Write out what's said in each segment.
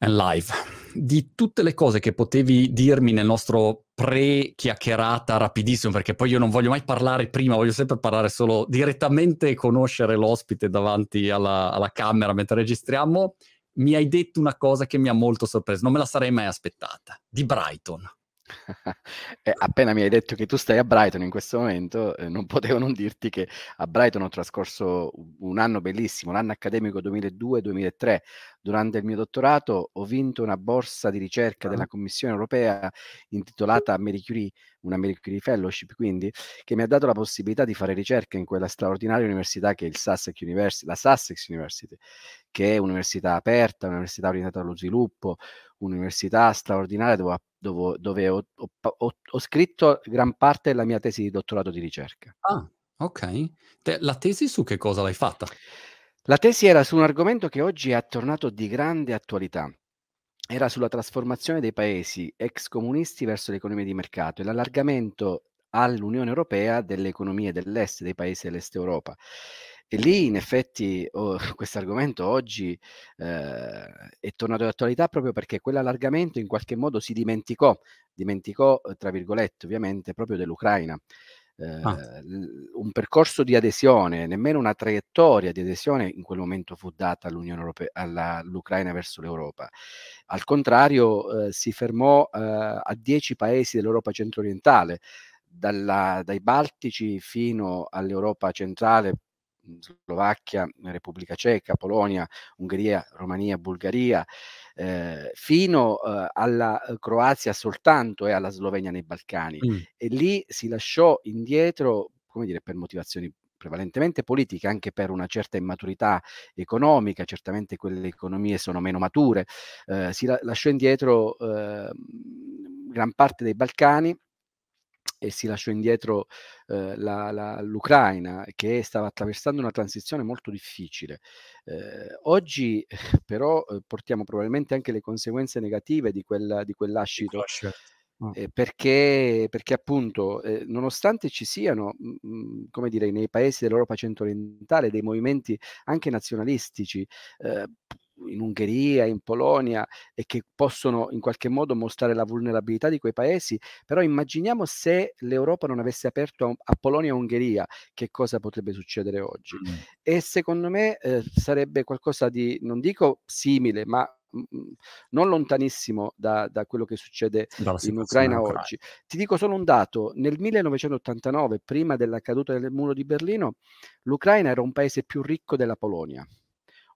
and live. Di tutte le cose che potevi dirmi nel nostro pre-chiacchierata rapidissimo, perché poi io non voglio mai parlare prima, voglio sempre parlare solo direttamente e conoscere l'ospite davanti alla, alla camera mentre registriamo, mi hai detto una cosa che mi ha molto sorpreso, non me la sarei mai aspettata, di Brighton. Eh, appena mi hai detto che tu stai a Brighton in questo momento, eh, non potevo non dirti che a Brighton ho trascorso un anno bellissimo, l'anno accademico 2002-2003. Durante il mio dottorato ho vinto una borsa di ricerca della Commissione europea intitolata Marie Curie, una Marie Curie Fellowship, quindi, che mi ha dato la possibilità di fare ricerca in quella straordinaria università che è il Sussex University, la Sussex University, che è un'università aperta, un'università orientata allo sviluppo, un'università straordinaria dove, dove, dove ho, ho, ho, scritto gran parte della mia tesi di dottorato di ricerca. Ah, ok. Te, la tesi su che cosa l'hai fatta? La tesi era su un argomento che oggi è tornato di grande attualità. Era sulla trasformazione dei paesi ex comunisti verso l'economia di mercato e l'allargamento all'Unione Europea delle economie dell'est, dei paesi dell'est Europa. E lì in effetti oh, questo argomento oggi eh, è tornato d'attualità proprio perché quell'allargamento in qualche modo si dimenticò, dimenticò tra virgolette ovviamente proprio dell'Ucraina. Ah. Un percorso di adesione, nemmeno una traiettoria di adesione in quel momento fu data all'Unione Europea, all'Ucraina verso l'Europa. Al contrario, eh, si fermò eh, a dieci paesi dell'Europa centro-orientale, dalla, dai Baltici fino all'Europa centrale, Slovacchia, Repubblica Ceca, Polonia, Ungheria, Romania, Bulgaria, eh, fino eh, alla eh, Croazia soltanto e alla Slovenia nei Balcani. Mm. E lì si lasciò indietro, come dire, per motivazioni prevalentemente politiche, anche per una certa immaturità economica, certamente quelle economie sono meno mature, eh, si la- lasciò indietro eh, gran parte dei Balcani e si lasciò indietro eh, la, la, l'Ucraina che stava attraversando una transizione molto difficile. Eh, oggi però eh, portiamo probabilmente anche le conseguenze negative di, quella, di quell'ascito. Eh, perché, perché, appunto, eh, nonostante ci siano, mh, mm, mm, come dire, nei paesi dell'Europa centro-orientale dei movimenti anche nazionalistici, eh, in Ungheria, in Polonia e che possono in qualche modo mostrare la vulnerabilità di quei paesi, però immaginiamo se l'Europa non avesse aperto a, a Polonia e Ungheria, che cosa potrebbe succedere oggi? Mm. E secondo me eh, sarebbe qualcosa di, non dico simile, ma non lontanissimo da, da, quello che succede in Ucraina oggi. Ti dico solo un dato, nel 1989, prima della caduta del muro di Berlino, l'Ucraina era un paese più ricco della Polonia.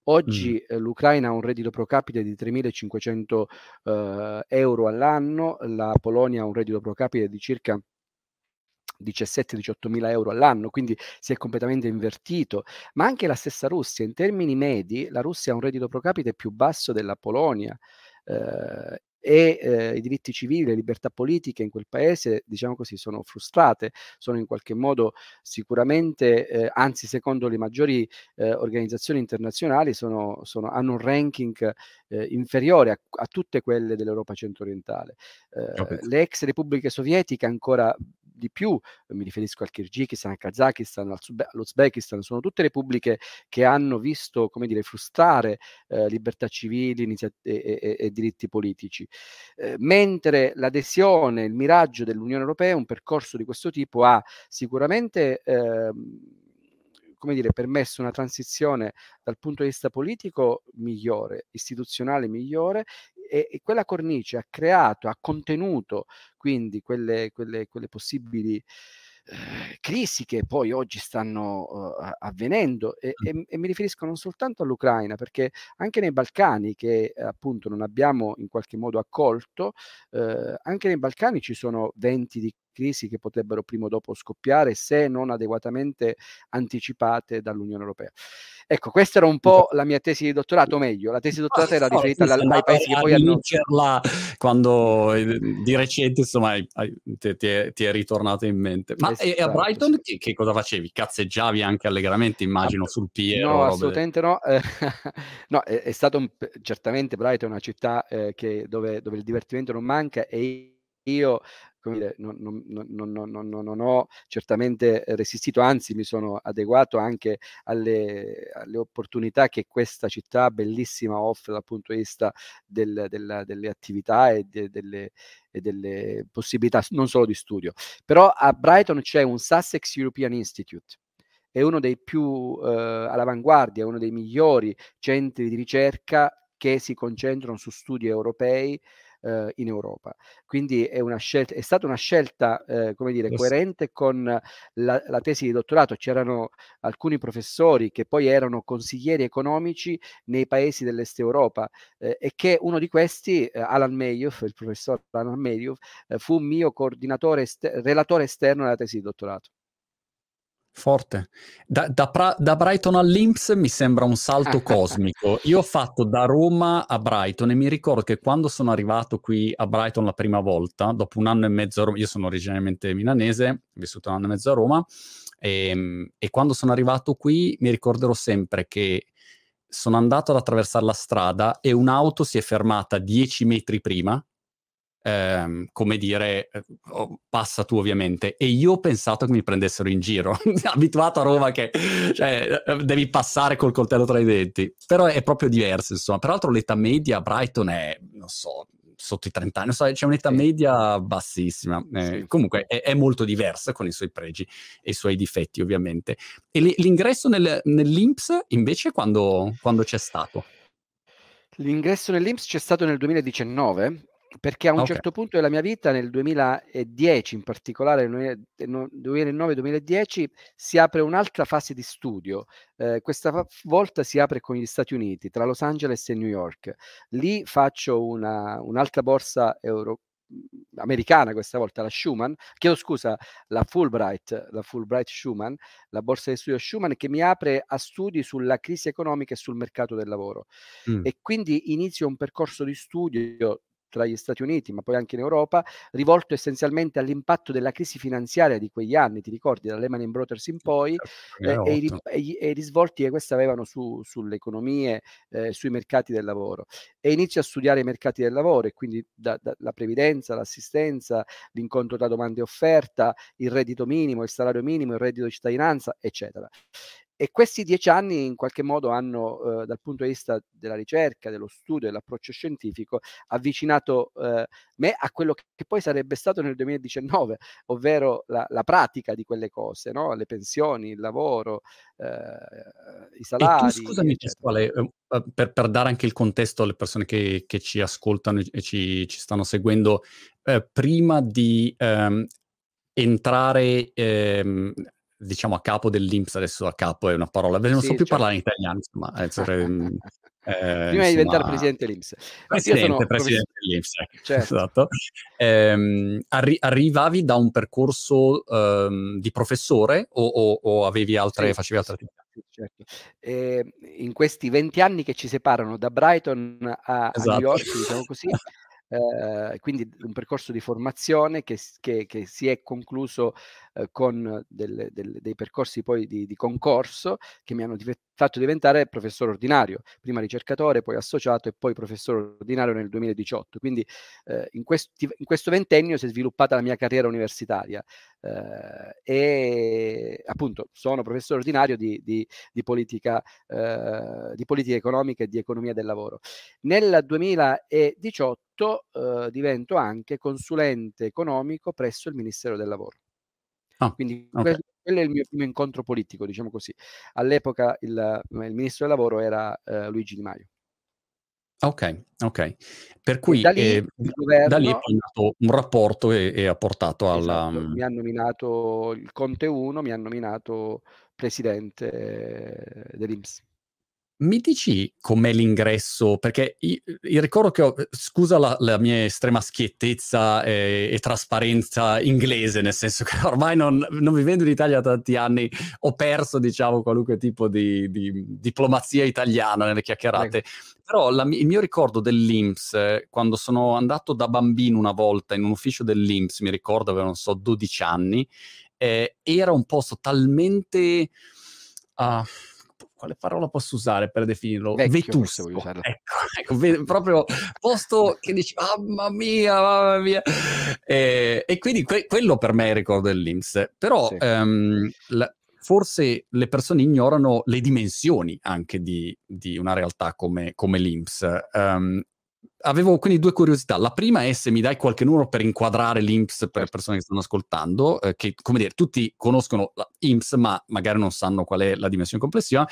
Oggi mm. eh, l'Ucraina ha un reddito pro capite di 3.500 eh, euro all'anno, la Polonia ha un reddito pro capite di circa 17-18 mila euro all'anno, quindi si è completamente invertito, ma anche la stessa Russia, in termini medi, la Russia ha un reddito pro capite più basso della Polonia. Eh, e eh, i diritti civili, le libertà politiche in quel paese, diciamo così, sono frustrate, sono in qualche modo sicuramente, eh, anzi secondo le maggiori eh, organizzazioni internazionali, sono, sono, hanno un ranking eh, inferiore a, a, tutte quelle dell'Europa centro-orientale. Eh, le ex repubbliche sovietiche ancora di più, mi riferisco al Kirghizistan, al Kazakistan, all'Uzbekistan, sono tutte repubbliche che hanno visto, come dire, frustrare eh, libertà civili e, e, e, diritti politici. Eh, mentre l'adesione, il miraggio dell'Unione Europea, un percorso di questo tipo ha sicuramente... Eh, come dire, permesso una transizione dal punto di vista politico migliore, istituzionale migliore e, e quella cornice ha creato, ha contenuto quindi quelle, quelle, quelle possibili eh, crisi che poi oggi stanno uh, avvenendo e, e, e, mi riferisco non soltanto all'Ucraina perché anche nei Balcani che eh, appunto non abbiamo in qualche modo accolto eh, anche nei Balcani ci sono venti di crisi che potrebbero prima o dopo scoppiare se non adeguatamente anticipate dall'Unione Europea. Ecco, questa era un po' la mia tesi di dottorato, o meglio, la tesi di dottorato era riferita alla, ai paesi che poi hanno... quando eh, di recente, insomma, ti, ti, è, ti è ritornato in mente. Ma esatto, e a Brighton sì. che, che, cosa facevi? Cazzeggiavi anche allegramente, immagino, sul Piero? No, assolutamente no. no, è, è, stato un, certamente Brighton è una città eh, che, dove, dove, il divertimento non manca e io come dire, non, non, non, non, ho certamente resistito, anzi mi sono adeguato anche alle, alle opportunità che questa città bellissima offre dal punto di vista del, del, delle attività e, de, delle, e delle possibilità non solo di studio. Però a Brighton c'è un Sussex European Institute, è uno dei più eh, all'avanguardia, uno dei migliori centri di ricerca che si concentrano su studi europei eh, in Europa. Quindi è, una scelta, è stata una scelta, eh, come dire, coerente con la, la, tesi di dottorato. C'erano alcuni professori che poi erano consiglieri economici nei paesi dell'Est Europa eh, e che uno di questi, eh, Alan Mayhoff, il professor Alan Mayhoff, eh, fu mio coordinatore, est- relatore esterno della tesi di dottorato. Forte. Da, da, pra- da, Brighton all'Inps mi sembra un salto cosmico. Io ho fatto da Roma a Brighton e mi ricordo che quando sono arrivato qui a Brighton la prima volta, dopo un anno e mezzo a Roma, io sono originariamente milanese, ho vissuto un anno e mezzo a Roma, e, ehm, e quando sono arrivato qui mi ricorderò sempre che sono andato ad attraversare la strada e un'auto si è fermata dieci metri prima ehm, come dire, eh, oh, passa tu ovviamente. E io ho pensato che mi prendessero in giro, abituato a Roma che cioè, eh, devi passare col coltello tra i denti, però è proprio diverso, insomma. Peraltro l'età media a Brighton è, non so, sotto i 30 anni, so, c'è un'età media bassissima. Eh, sì. Comunque è, è, molto diversa con i suoi pregi e i suoi difetti, ovviamente. E l'ingresso nel, nell'Inps invece quando, quando c'è stato? L'ingresso nell'Inps c'è stato nel 2019 perché a un okay. certo punto della mia vita, nel 2010 in particolare, nel 2009-2010, si apre un'altra fase di studio. Eh, questa volta si apre con gli Stati Uniti, tra Los Angeles e New York. Lì faccio una, un'altra borsa euro, americana questa volta, la Schumann, chiedo scusa, la Fulbright, la Fulbright Schumann, la borsa di studio Schumann che mi apre a studi sulla crisi economica e sul mercato del lavoro. Mm. E quindi inizio un percorso di studio tra gli Stati Uniti, ma poi anche in Europa, rivolto essenzialmente all'impatto della crisi finanziaria di quegli anni, ti ricordi, da Lehman Brothers in poi, eh, e, i, e, i, risvolti che queste avevano su, sulle economie, eh, sui mercati del lavoro. E inizio a studiare i mercati del lavoro e quindi da, da, la previdenza, l'assistenza, l'incontro tra domanda e offerta, il reddito minimo, il salario minimo, il reddito di cittadinanza, eccetera. E questi dieci anni in qualche modo hanno, eh, dal punto di vista della ricerca, dello studio, dell'approccio scientifico, avvicinato eh, me a quello che poi sarebbe stato nel 2019, ovvero la, la pratica di quelle cose, no? le pensioni, il lavoro, eh, i salari. E tu, scusami, Pasquale, per, per, dare anche il contesto alle persone che, che ci ascoltano e ci, ci stanno seguendo, prima di ehm, entrare ehm, diciamo a capo dell'Inps, adesso a capo è una parola, non sì, so più certo. parlare in italiano, insomma, essere, mm, eh, Prima di diventare presidente dell'Inps. Presidente, presidente dell'Inps, ecco. certo. esatto. Eh, arri- arrivavi da un percorso ehm, di professore o, o, o avevi altre, sì, facevi altre attività? Certo. Eh, in questi 20 anni che ci separano da Brighton a, esatto. a New esatto. York, diciamo così, eh, quindi un percorso di formazione che, che, che si è concluso eh, con delle, delle, dei percorsi poi di, di, concorso che mi hanno div- fatto diventare professore ordinario, prima ricercatore, poi associato e poi professore ordinario nel 2018. Quindi eh, in, questi, in, questo ventennio si è sviluppata la mia carriera universitaria eh, e appunto sono professore ordinario di, di, di politica, eh, di politica economica e di economia del lavoro. Nel 2018 eh, divento anche consulente economico presso il Ministero del Lavoro. Ah, Quindi okay. quello, è il mio primo incontro politico, diciamo così. All'epoca il, il ministro del lavoro era eh, Luigi Di Maio. Ok, ok. Per cui da lì, eh, governo, da lì, è nato un rapporto e, e ha portato alla... Esatto, mi hanno nominato il Conte 1, mi hanno nominato presidente eh, dell'Inps. Mi dici com'è l'ingresso? Perché io, io ricordo che ho, scusa la, la mia estrema schiettezza e, e, trasparenza inglese, nel senso che ormai non, non, vivendo in Italia da tanti anni ho perso, diciamo, qualunque tipo di, di diplomazia italiana nelle chiacchierate. Ecco. Però la, il mio ricordo dell'Inps, eh, quando sono andato da bambino una volta in un ufficio dell'Inps, mi ricordo avevo, non so, 12 anni, eh, era un posto talmente... Uh, quale parola posso usare per definirlo? Vecchio, Vetusto. Ecco, ecco, proprio posto che dici, mamma mia, mamma mia. E, e quindi que- quello per me è il ricordo dell'Inps. Però sì. um, la, forse le persone ignorano le dimensioni anche di, di una realtà come, come l'Inps. Um, avevo quindi due curiosità. La prima è se mi dai qualche numero per inquadrare l'INPS per le persone che stanno ascoltando, eh, che come dire, tutti conoscono l'INPS, ma magari non sanno qual è la dimensione complessiva.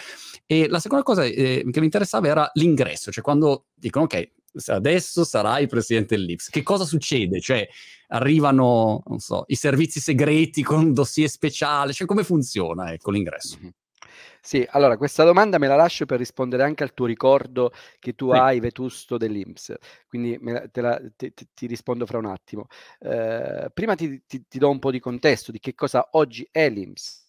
E la seconda cosa eh, che mi interessava era l'ingresso, cioè quando dicono ok, adesso sarai presidente dell'INPS, che cosa succede? Cioè arrivano, so, i servizi segreti con un dossier speciale, cioè come funziona ecco, l'ingresso? Mm-hmm. Sì, allora questa domanda me la lascio per rispondere anche al tuo ricordo che tu sì. hai vetusto dell'Inps, quindi la, te la, te, te, ti rispondo fra un attimo. Eh, prima ti, ti, ti, do un po' di contesto di che cosa oggi è l'Inps.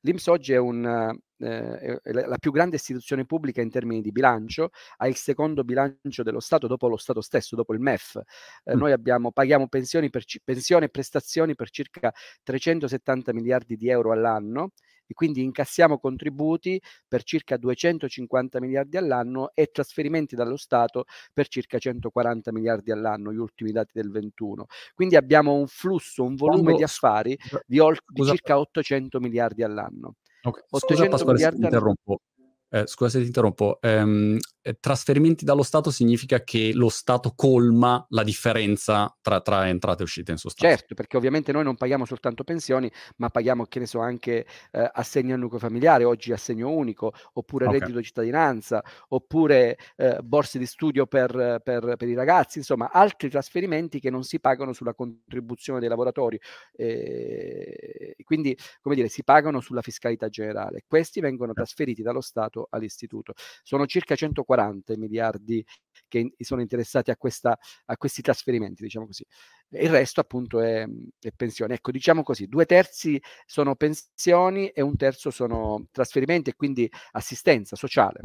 L'Inps oggi è, un, eh, è la più grande istituzione pubblica in termini di bilancio, ha il secondo bilancio dello Stato dopo lo Stato stesso, dopo il MEF. Eh, mm. Noi abbiamo, paghiamo pensioni, per, pensioni e prestazioni per circa 370 miliardi di euro all'anno e quindi incassiamo contributi per circa 250 miliardi all'anno e trasferimenti dallo Stato per circa 140 miliardi all'anno, gli ultimi dati del 21. Quindi abbiamo un flusso, un volume Quando... di affari di, ol- di circa 800 miliardi all'anno. Okay. 800 Scusa, Pasquale, miliardi interrompo. Eh, scusa se ti interrompo, ehm, eh, trasferimenti dallo Stato significa che lo Stato colma la differenza tra, tra, entrate e uscite in sostanza. Certo, perché ovviamente noi non paghiamo soltanto pensioni, ma paghiamo, che ne so, anche eh, assegno al nucleo familiare, oggi assegno unico, oppure okay. reddito di cittadinanza, oppure eh, borse di studio per, per, per, i ragazzi, insomma, altri trasferimenti che non si pagano sulla contribuzione dei lavoratori. Eh, quindi, come dire, si pagano sulla fiscalità generale. Questi vengono trasferiti dallo Stato all'istituto. Sono circa 140 miliardi che sono interessati a, questa, a questi trasferimenti, diciamo così. Il resto appunto è, è pensione. Ecco, diciamo così, due terzi sono pensioni e un terzo sono trasferimenti e quindi assistenza sociale.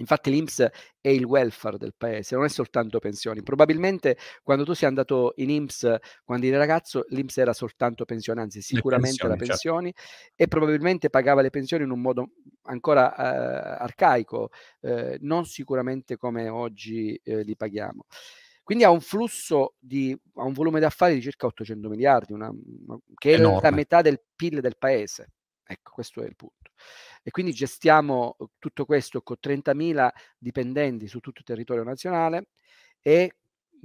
Infatti l'Inps è il welfare del paese, non è soltanto pensioni. Probabilmente quando tu sei andato in Inps quando eri ragazzo, l'Inps era soltanto pensioni, anzi sicuramente pensioni certo. e probabilmente pagava le pensioni in un modo ancora eh, arcaico, eh, non sicuramente come oggi eh, li paghiamo. Quindi ha un flusso di, ha un volume d'affari di circa 800 miliardi, una, che è Enorme. la metà del PIL del paese. Ecco, questo è il punto e quindi gestiamo uhm, tutto questo con 30.000 dipendenti su tutto il territorio nazionale e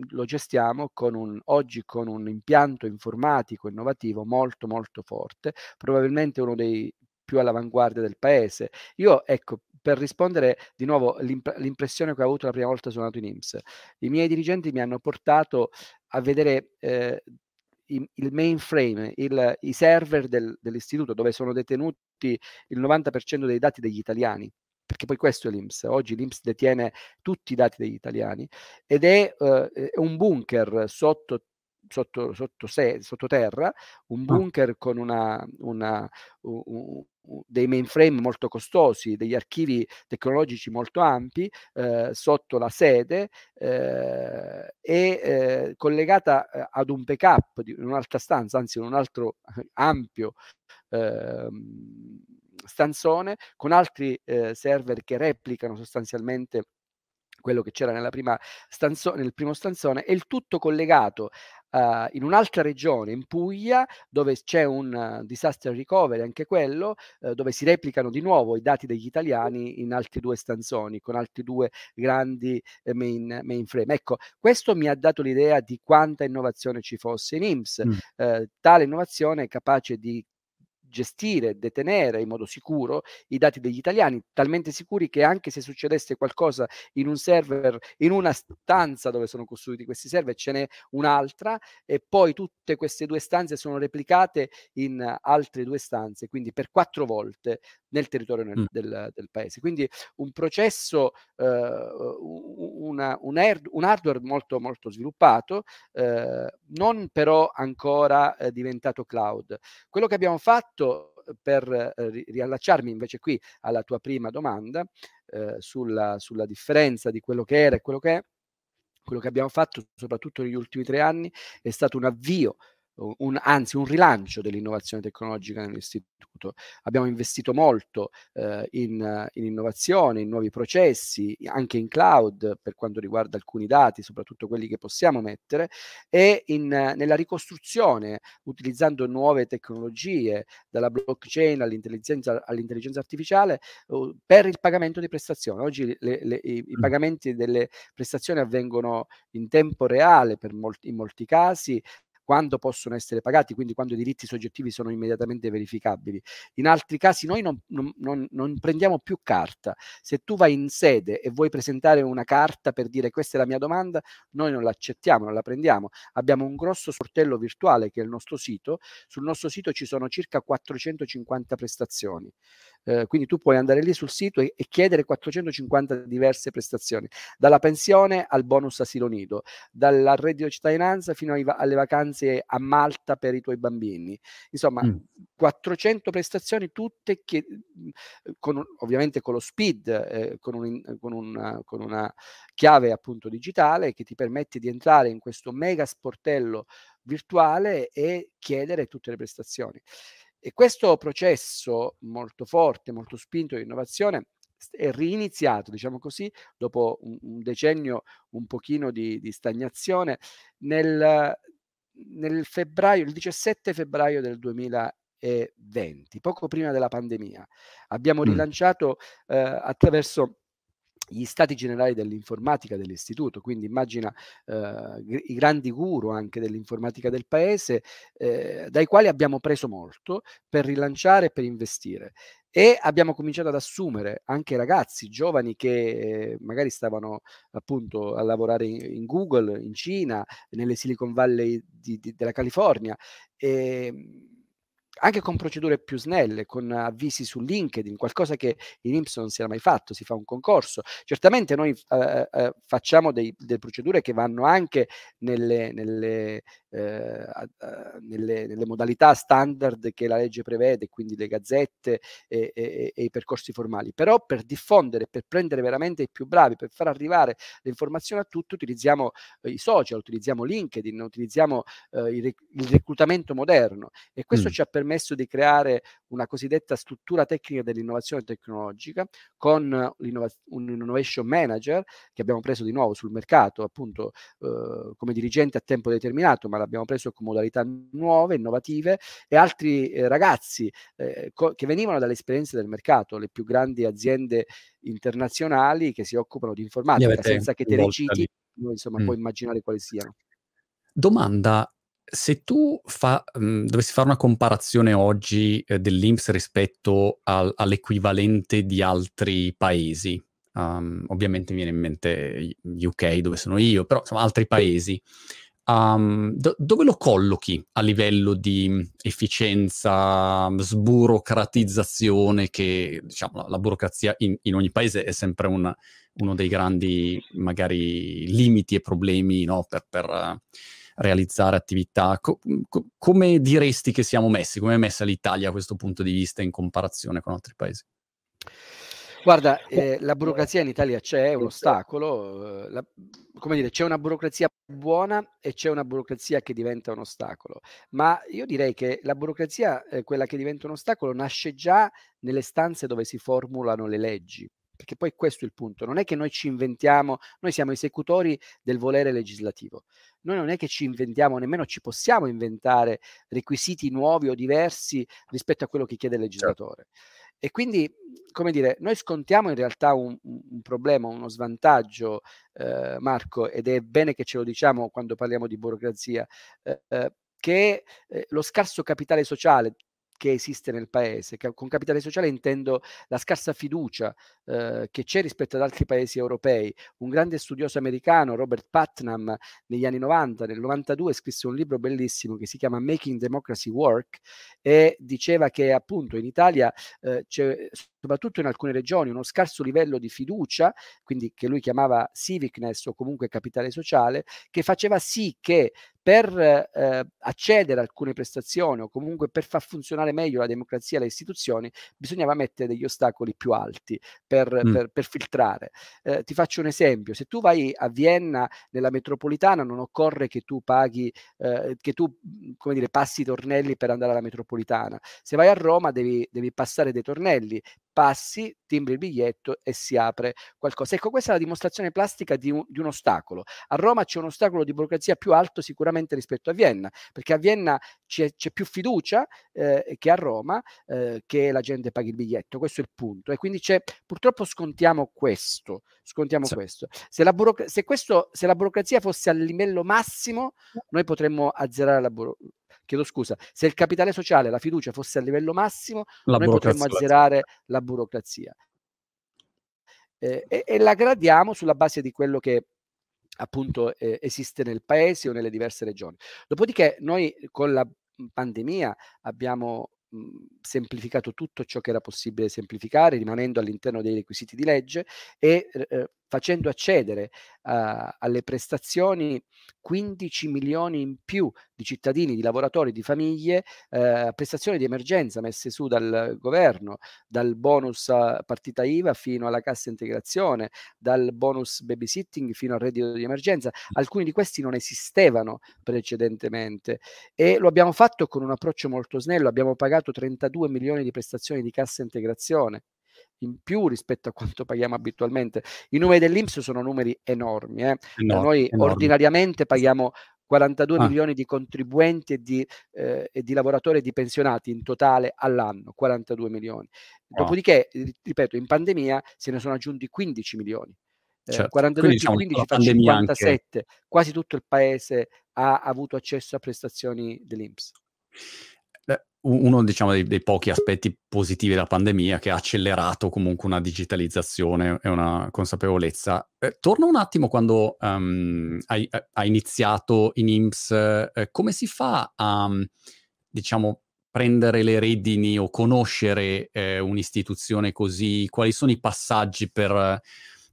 lo gestiamo con un, oggi con un impianto informatico innovativo molto molto forte, probabilmente uno dei più all'avanguardia del paese. Io ecco, per rispondere di nuovo l'imp- l'impressione che ho avuto la prima volta sono andato in IMSS, i miei dirigenti mi hanno portato a vedere eh, il mainframe, il, i server del, dell'istituto dove sono detenuti il 90% dei dati degli italiani, perché poi questo è l'Inps. Oggi l'Inps detiene tutti i dati degli italiani ed è, è un bunker sotto sotto, sotto, se, sottoterra, un ah. bunker con una, una, un, dei mainframe molto costosi, degli archivi tecnologici molto ampi eh, sotto la sede eh, e eh, collegata eh, ad un backup di un'altra stanza, anzi in un altro ampio ehm, stanzone con altri eh, server che replicano sostanzialmente quello che c'era nella prima stanzo- nel primo stanzone, e il tutto collegato uh, in un'altra regione, in Puglia, dove c'è un uh, disaster recovery, anche quello, uh, dove si replicano di nuovo i dati degli italiani in altri due stanzoni, con altri due grandi eh, main, mainframe. Ecco, questo mi ha dato l'idea di quanta innovazione ci fosse in IMSS. Mm. tale innovazione è capace di gestire detenere in modo sicuro i dati degli italiani, talmente sicuri che anche se succedesse qualcosa in un server, in una stanza dove sono costruiti questi server, ce n'è un'altra e poi tutte queste due stanze sono replicate in altre due stanze, quindi per quattro volte nel territorio nel, mm. del, del, paese. Quindi un processo, eh, una, un, air, un, hardware molto, molto sviluppato, eh, non però ancora eh, diventato cloud. Quello che abbiamo fatto fatto per eh, riallacciarmi invece qui alla tua prima domanda eh, sulla, sulla differenza di quello che era e quello che è, quello che abbiamo fatto soprattutto negli ultimi tre anni è stato un avvio un, anzi un rilancio dell'innovazione tecnologica nell'istituto. Abbiamo investito molto eh, in, in, innovazione, in nuovi processi, anche in cloud per quanto riguarda alcuni dati, soprattutto quelli che possiamo mettere, e in, nella ricostruzione utilizzando nuove tecnologie, dalla blockchain all'intelligenza, all'intelligenza artificiale, uh, per il pagamento di prestazioni. Oggi le, le, i, i, pagamenti delle prestazioni avvengono in tempo reale per molti, in molti casi, quando possono essere pagati, quindi quando i diritti soggettivi sono immediatamente verificabili. In altri casi noi non, non, non, non, prendiamo più carta. Se tu vai in sede e vuoi presentare una carta per dire questa è la mia domanda, noi non l'accettiamo, non la prendiamo. Abbiamo un grosso sportello virtuale che è il nostro sito. Sul nostro sito ci sono circa 450 prestazioni. Eh, quindi tu puoi andare lì sul sito e, e, chiedere 450 diverse prestazioni, dalla pensione al bonus asilo nido, dal reddito cittadinanza fino ai, alle vacanze a Malta per i tuoi bambini. Insomma, mm. 400 prestazioni tutte che, mm, con, ovviamente con lo speed, eh, con, un, con, una, con una chiave appunto digitale che ti permette di entrare in questo mega sportello virtuale e chiedere tutte le prestazioni. E questo processo molto forte, molto spinto di innovazione è riniziato, diciamo così, dopo un, un decennio un pochino di, di stagnazione, nel, nel, febbraio, il 17 febbraio del 2020, poco prima della pandemia. Abbiamo rilanciato eh, attraverso gli stati generali dell'informatica dell'istituto, quindi immagina eh, i grandi guru anche dell'informatica del paese, eh, dai quali abbiamo preso molto per rilanciare e per investire. E abbiamo cominciato ad assumere anche ragazzi giovani che eh, magari stavano appunto a lavorare in, in, Google, in Cina, nelle Silicon Valley di, di, della California. E, ehm, anche con procedure più snelle, con avvisi su LinkedIn, qualcosa che in IMSS non si era mai fatto, si fa un concorso. Certamente noi eh, eh, facciamo dei, delle procedure che vanno anche nelle, nelle, eh, nelle, nelle, modalità standard che la legge prevede, quindi le gazzette e, e, e, i percorsi formali, però per diffondere, per prendere veramente i più bravi, per far arrivare le informazioni a tutti, utilizziamo eh, i social, utilizziamo LinkedIn, utilizziamo eh, il, il, reclutamento moderno e questo mm. ci ha permesso di creare una cosiddetta struttura tecnica dell'innovazione tecnologica con un innovation manager che abbiamo preso di nuovo sul mercato appunto eh, come dirigente a tempo determinato ma l'abbiamo preso con modalità nuove, innovative e altri eh, ragazzi eh, co- che venivano dalle esperienze del mercato, le più grandi aziende internazionali che si occupano di informatica senza che te le citi, insomma mm. puoi immaginare quali siano. Domanda, se tu fa, mhmm, dovessi fare una comparazione oggi, ehm, dell'INPS rispetto al all'equivalente di altri paesi, uhm, ovviamente mi viene in mente UK dove sono io, però insomma altri paesi, uhm, do dove lo collochi a livello di efficienza, sburocratizzazione che diciamo la la burocrazia in in ogni paese è sempre un uno dei grandi magari limiti e problemi, no, per per realizzare attività. Co- co- come diresti che siamo messi? Come è messa l'Italia a questo punto di vista in comparazione con altri paesi? Guarda, eh, la burocrazia in Italia c'è, è un ostacolo, eh, la, come dire, c'è una burocrazia buona e c'è una burocrazia che diventa un ostacolo, ma io direi che la burocrazia, eh, quella che diventa un ostacolo, nasce già nelle stanze dove si formulano le leggi, perché poi questo è il punto, non è che noi ci inventiamo, noi siamo esecutori del volere legislativo, noi non è che ci inventiamo, nemmeno ci possiamo inventare requisiti nuovi o diversi rispetto a quello che chiede il certo. legislatore. Certo. E quindi, come dire, noi scontiamo in realtà un, un problema, uno svantaggio, eh, Marco, ed è bene che ce lo diciamo quando parliamo di burocrazia, eh, eh che eh, lo scarso capitale sociale che esiste nel paese. Con capitale sociale intendo la scarsa fiducia eh, che c'è rispetto ad altri paesi europei. Un grande studioso americano, Robert Putnam, negli anni 90, nel 92, scrisse un libro bellissimo che si chiama Making Democracy Work e diceva che appunto in Italia eh, soprattutto in alcune regioni, uno scarso livello di fiducia, quindi che lui chiamava civicness o comunque capitale sociale, che faceva sì che per eh, accedere a alcune prestazioni o comunque per far funzionare meglio la democrazia e le istituzioni, bisognava mettere degli ostacoli più alti per, mm. per, per filtrare. Eh, ti faccio un esempio, se tu vai a Vienna nella metropolitana non occorre che tu paghi, eh, che tu come dire, passi i tornelli per andare alla metropolitana. Se vai a Roma devi, devi passare dei tornelli, passi, timbri il biglietto e si apre qualcosa. Ecco, questa è la dimostrazione plastica di un, di un ostacolo. A Roma c'è un ostacolo di burocrazia più alto sicuramente rispetto a Vienna, perché a Vienna c'è, c'è più fiducia eh, che a Roma eh, che la gente paghi il biglietto. Questo è il punto. E quindi c'è, purtroppo scontiamo questo. Scontiamo sì. questo. Se la, burocra- se, questo. se la burocrazia fosse al livello massimo, noi potremmo azzerare la burocrazia chiedo scusa, se il capitale sociale, la fiducia fosse a livello massimo, la noi potremmo azzerare la burocrazia. Eh, e, e, la gradiamo sulla base di quello che appunto eh, esiste nel paese o nelle diverse regioni. Dopodiché noi con la pandemia abbiamo semplificato tutto ciò che era possibile semplificare, rimanendo all'interno dei requisiti di legge e eh, facendo accedere uh, alle prestazioni 15 milioni in più di cittadini, di lavoratori, di famiglie, uh, prestazioni di emergenza messe su dal governo, dal bonus partita IVA fino alla cassa integrazione, dal bonus babysitting fino al reddito di emergenza. Alcuni di questi non esistevano precedentemente e lo abbiamo fatto con un approccio molto snello, abbiamo pagato 32 milioni di prestazioni di cassa integrazione in più rispetto a quanto paghiamo abitualmente. I numeri dell'Inps sono numeri enormi. Eh. Enorme, Noi enorme. ordinariamente paghiamo 42 ah. milioni di contribuenti e di, eh, e di, lavoratori e di pensionati in totale all'anno, 42 milioni. Wow. Dopodiché, ripeto, in pandemia se ne sono aggiunti 15 milioni. Eh, certo. 42 più diciamo, 15 fa 57, anche... quasi tutto il paese ha avuto accesso a prestazioni dell'Inps uno diciamo, dei, dei, pochi aspetti positivi della pandemia che ha accelerato comunque una digitalizzazione e una consapevolezza. Eh, torna un attimo quando um, hai, hai, iniziato in IMSS, eh, come si fa a, diciamo, prendere le redini o conoscere eh, un'istituzione così? Quali sono i passaggi per...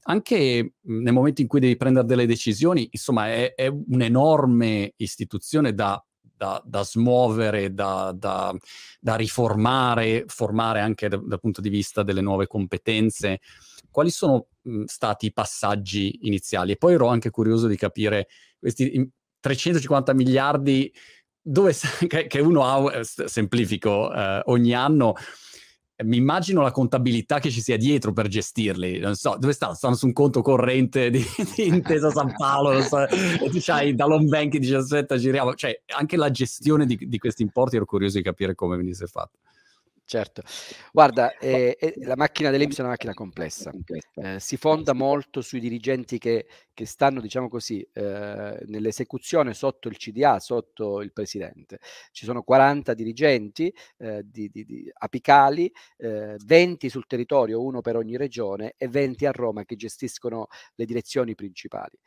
Anche nel momento in cui devi prendere delle decisioni, insomma, è, è un'enorme istituzione da da, da smuovere, da, da, da, riformare, formare anche da, dal punto di vista delle nuove competenze. Quali sono mh, stati i passaggi iniziali? E poi ero anche curioso di capire questi 350 miliardi dove, che, che uno ha, eh, semplifico, eh, ogni anno mi immagino la contabilità che ci sia dietro per gestirli. Non so, dove stanno? Stanno su un conto corrente di, di Intesa San Paolo, non so, e tu c'hai Dallon Bank 17, giriamo. Cioè, anche la gestione di, di questi importi ero curioso di capire come venisse fatta. Certo, guarda, eh, eh, la macchina dell'Inps è una macchina complessa, eh, si fonda molto sui dirigenti che, che stanno, diciamo così, eh, nell'esecuzione sotto il CDA, sotto il presidente. Ci sono 40 dirigenti eh, di, di, di apicali, 20 eh, sul territorio, uno per ogni regione, e 20 a Roma che gestiscono le direzioni principali.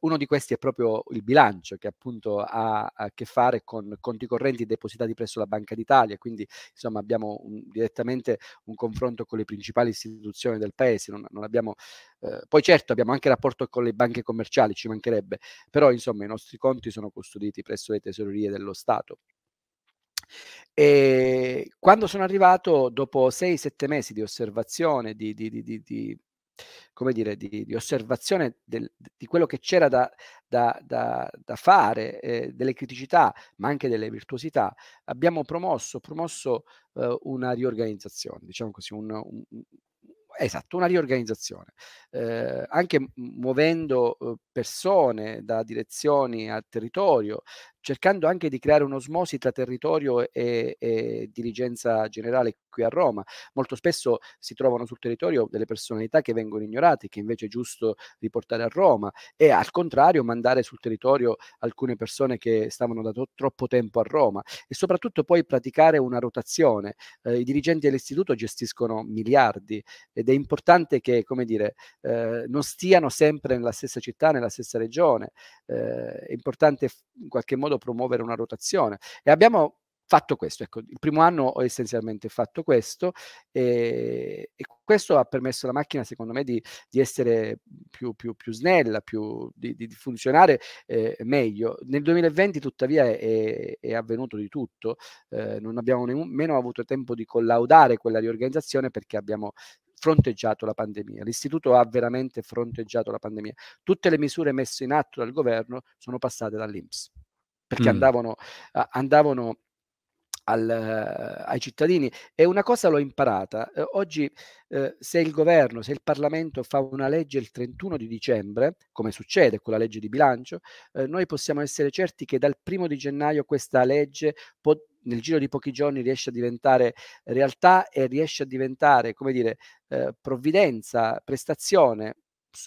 uno di questi è proprio il bilancio, che appunto ha a che fare con conti correnti depositati presso la Banca d'Italia, quindi insomma abbiamo un, direttamente un confronto con le principali istituzioni del paese, non, non abbiamo, eh, poi certo abbiamo anche rapporto con le banche commerciali, ci mancherebbe, però insomma i nostri conti sono custoditi presso le tesorerie dello Stato. E quando sono arrivato, dopo 6-7 mesi di osservazione, di, di, di, di come dire, di, di osservazione del, di quello che c'era da, da, da, da fare, eh, delle criticità, ma anche delle virtuosità, abbiamo promosso, promosso eh, una riorganizzazione, diciamo così, un, un, esatto, una riorganizzazione, eh, anche muovendo eh, persone da direzioni al territorio, cercando anche di creare un'osmosi tra territorio e, e, dirigenza generale qui a Roma. Molto spesso si trovano sul territorio delle personalità che vengono ignorate, che invece è giusto riportare a Roma e al contrario mandare sul territorio alcune persone che stavano da troppo tempo a Roma e soprattutto poi praticare una rotazione. Eh, I dirigenti dell'istituto gestiscono miliardi ed è importante che, come dire, eh, non stiano sempre nella stessa città, nella stessa regione. Eh, è importante in qualche modo promuovere una rotazione. E abbiamo fatto questo, ecco, il primo anno ho essenzialmente fatto questo e, e questo ha permesso alla macchina, secondo me, di, di essere più, più, più, snella, più, di, di funzionare eh, meglio. Nel 2020, tuttavia, è, è avvenuto di tutto. Eh, non abbiamo nemmeno avuto tempo di collaudare quella riorganizzazione perché abbiamo fronteggiato la pandemia. L'Istituto ha veramente fronteggiato la pandemia. Tutte le misure messe in atto dal governo sono passate dall'Inps perché mm. andavano, andavano al, ai cittadini e una cosa l'ho imparata. Eh, oggi eh, se il governo, se il Parlamento fa una legge il 31 di dicembre, come succede con la legge di bilancio, eh, noi possiamo essere certi che dal primo di gennaio questa legge può, nel giro di pochi giorni riesce a diventare realtà e riesce a diventare, come dire, eh, provvidenza, prestazione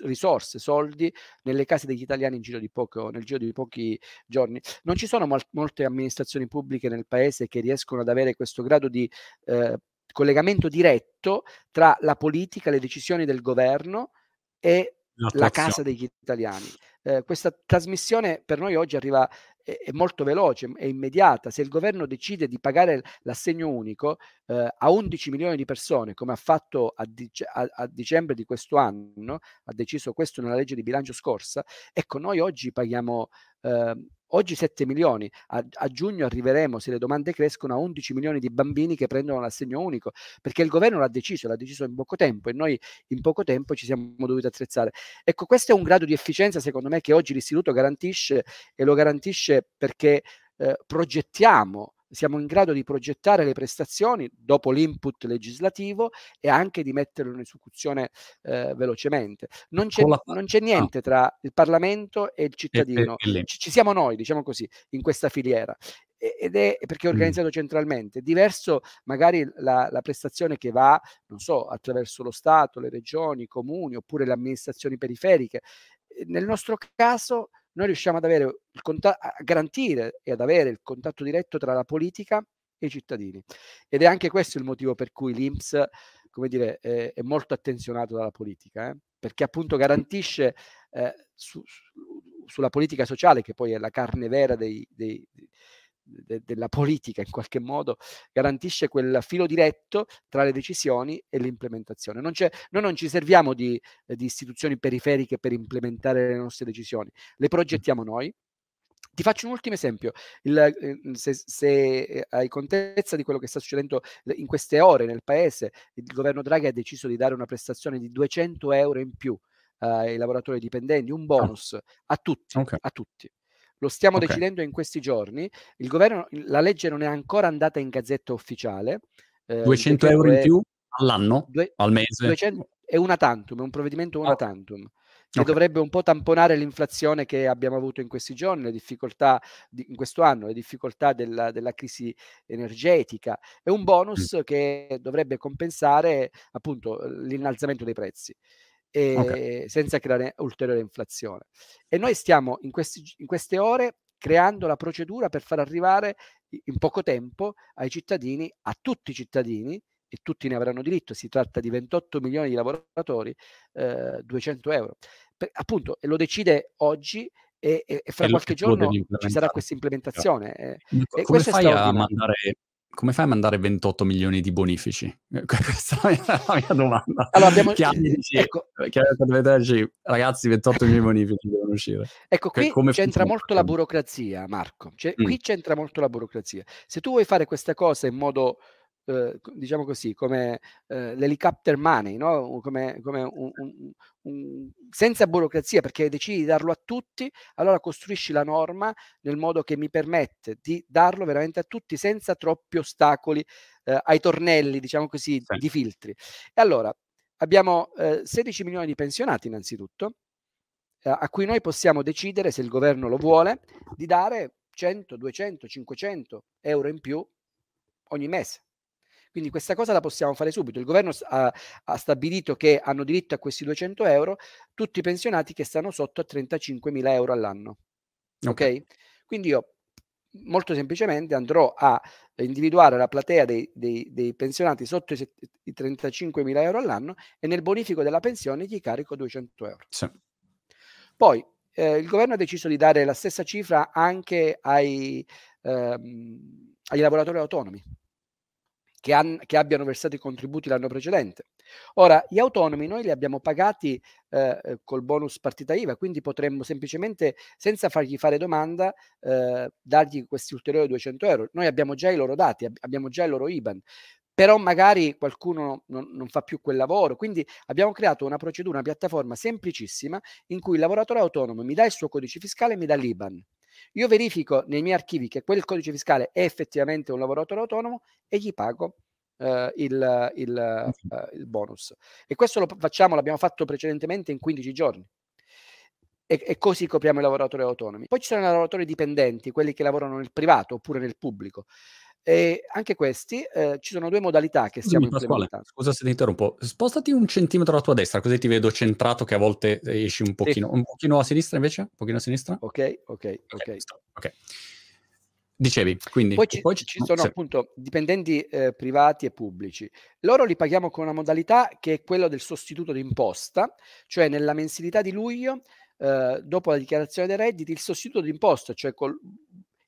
risorse, soldi nelle case degli italiani in giro di poco, nel giro di pochi giorni. Non ci sono mol- molte amministrazioni pubbliche nel paese che riescono ad avere questo grado di eh, collegamento diretto tra la politica, le decisioni del governo e la casa degli italiani. Eh, questa trasmissione per noi oggi arriva è, molto veloce, è immediata. Se il governo decide di pagare l'assegno unico eh, a 11 milioni di persone, come ha fatto a, dic- a, a, dicembre di questo anno, ha deciso questo nella legge di bilancio scorsa, ecco, noi oggi paghiamo eh, Oggi 7 milioni, a, a, giugno arriveremo, se le domande crescono, a 11 milioni di bambini che prendono l'assegno unico, perché il governo l'ha deciso, l'ha deciso in poco tempo e noi in poco tempo ci siamo dovuti attrezzare. Ecco, questo è un grado di efficienza, secondo me, che oggi l'istituto garantisce e lo garantisce perché eh, progettiamo siamo in grado di progettare le prestazioni dopo l'input legislativo e anche di metterlo in esecuzione eh, velocemente. Non c'è, la... non c'è, niente tra il Parlamento e il cittadino, e, e ci, ci, siamo noi, diciamo così, in questa filiera. Ed è perché è organizzato mm. centralmente. Diverso magari la, la prestazione che va, non so, attraverso lo Stato, le regioni, i comuni oppure le amministrazioni periferiche. Nel nostro caso noi riusciamo ad avere il contatto, a garantire e ad avere il contatto diretto tra la politica e i cittadini. Ed è anche questo il motivo per cui l'Inps, come dire, è, è molto attenzionato dalla politica, eh? perché appunto garantisce eh, su, su, sulla politica sociale, che poi è la carne vera dei, dei, de, della politica in qualche modo garantisce quel filo diretto tra le decisioni e l'implementazione. Non noi non ci serviamo di, di istituzioni periferiche per implementare le nostre decisioni, le progettiamo noi, ti faccio un ultimo esempio. Il, ehm, se, se, eh, hai contezza di quello che sta succedendo in queste ore nel paese, il governo Draghi ha deciso di dare una prestazione di 200 euro in più ai lavoratori dipendenti, un ah. bonus a tutti, okay. a tutti. Lo stiamo okay. decidendo in questi giorni. Il governo, la legge non è ancora andata in gazzetta ufficiale. Eh, 200 euro in più all'anno? Due, al mese? 200, è una tantum, è un provvedimento una oh. tantum che okay. dovrebbe un po' tamponare l'inflazione che abbiamo avuto in questi giorni, le difficoltà di, in questo anno, le difficoltà della, della crisi energetica. È un bonus mm. che dovrebbe compensare appunto l'innalzamento dei prezzi e okay. senza creare ulteriore inflazione. E noi stiamo in, questi, in queste ore creando la procedura per far arrivare in poco tempo ai cittadini, a tutti i cittadini, e tutti ne avranno diritto, si tratta di 28 milioni di lavoratori, eh, 200 euro. Per, appunto, e lo decide oggi e, e, e fra e qualche giorno ci sarà questa implementazione. Eh, come fai a mandare come fai a mandare 28 milioni di bonifici? Questa è la mia domanda. Allora abbiamo... Chiamici, ecco. ragazzi, 28 milioni di bonifici devono uscire. Ecco, qui c'entra molto la burocrazia, Marco. Cioè, mm. Qui c'entra molto la burocrazia. Se tu vuoi fare questa cosa in modo eh, diciamo così, come eh, l'helicopter money, no? come, come un, un, un, senza burocrazia, perché decidi di darlo a tutti, allora costruisci la norma nel modo che mi permette di darlo veramente a tutti senza troppi ostacoli eh, ai tornelli, diciamo così, sì. di filtri. E allora abbiamo 16 eh, milioni di pensionati innanzitutto, eh, a cui noi possiamo decidere, se il governo lo vuole, di dare 100, 200, 500 euro in più ogni mese. Quindi questa cosa la possiamo fare subito. Il governo ha, ha stabilito che hanno diritto a questi 200 euro tutti i pensionati che stanno sotto a 35 mila euro all'anno. Ok? okay? Quindi io molto semplicemente andrò a individuare la platea dei, dei, dei pensionati sotto i, i 35 mila euro all'anno e nel bonifico della pensione gli carico 200 euro. Sì. Poi eh, il governo ha deciso di dare la stessa cifra anche ai, ehm, agli lavoratori autonomi che, han, che, abbiano versato i contributi l'anno precedente. Ora, gli autonomi noi li abbiamo pagati eh, eh, col bonus partita IVA, quindi potremmo semplicemente, senza fargli fare domanda, eh, dargli questi ulteriori 200 euro. Noi abbiamo già i loro dati, ab- abbiamo già il loro IBAN, però magari qualcuno non, non, fa più quel lavoro. Quindi abbiamo creato una procedura, una piattaforma semplicissima in cui il lavoratore autonomo mi dà il suo codice fiscale e mi dà l'IBAN. Io verifico nei miei archivi che quel codice fiscale è effettivamente un lavoratore autonomo e gli pago uh, il, il, uh, il, bonus. E questo lo facciamo, l'abbiamo fatto precedentemente in 15 giorni. E, e, così copriamo i lavoratori autonomi. Poi ci sono i lavoratori dipendenti, quelli che lavorano nel privato oppure nel pubblico. E anche questi eh, ci sono due modalità che stiamo Scusami, implementando. Scusa se ti interrompo. Spostati un centimetro alla tua destra, così ti vedo centrato che a volte esci un pochino, sì. un pochino a sinistra invece? Un pochino a sinistra? Ok, ok, ok. Ok. Dicevi, quindi... Poi ci, poi ci sono sì. appunto dipendenti eh, privati e pubblici. Loro li paghiamo con una modalità che è quella del sostituto d'imposta, cioè nella mensilità di luglio, eh, dopo la dichiarazione dei redditi, il sostituto d'imposta, cioè col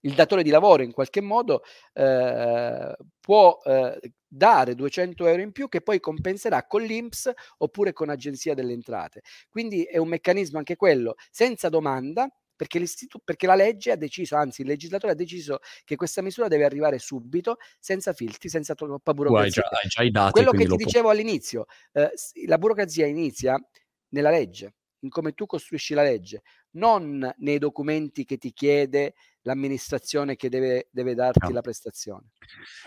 il datore di lavoro in qualche modo eh, può eh, dare 200 euro in più che poi compenserà con l'INPS oppure con Agenzia delle Entrate. Quindi è un meccanismo anche quello senza domanda. Perché, perché la legge ha deciso, anzi il legislatore ha deciso che questa misura deve arrivare subito, senza filtri, senza troppa burocrazia. Hai già, hai già i dati, Quello che ti dicevo all'inizio, eh, la burocrazia inizia nella legge, in come tu costruisci la legge, non nei documenti che ti chiede l'amministrazione che deve, deve darti no. la prestazione.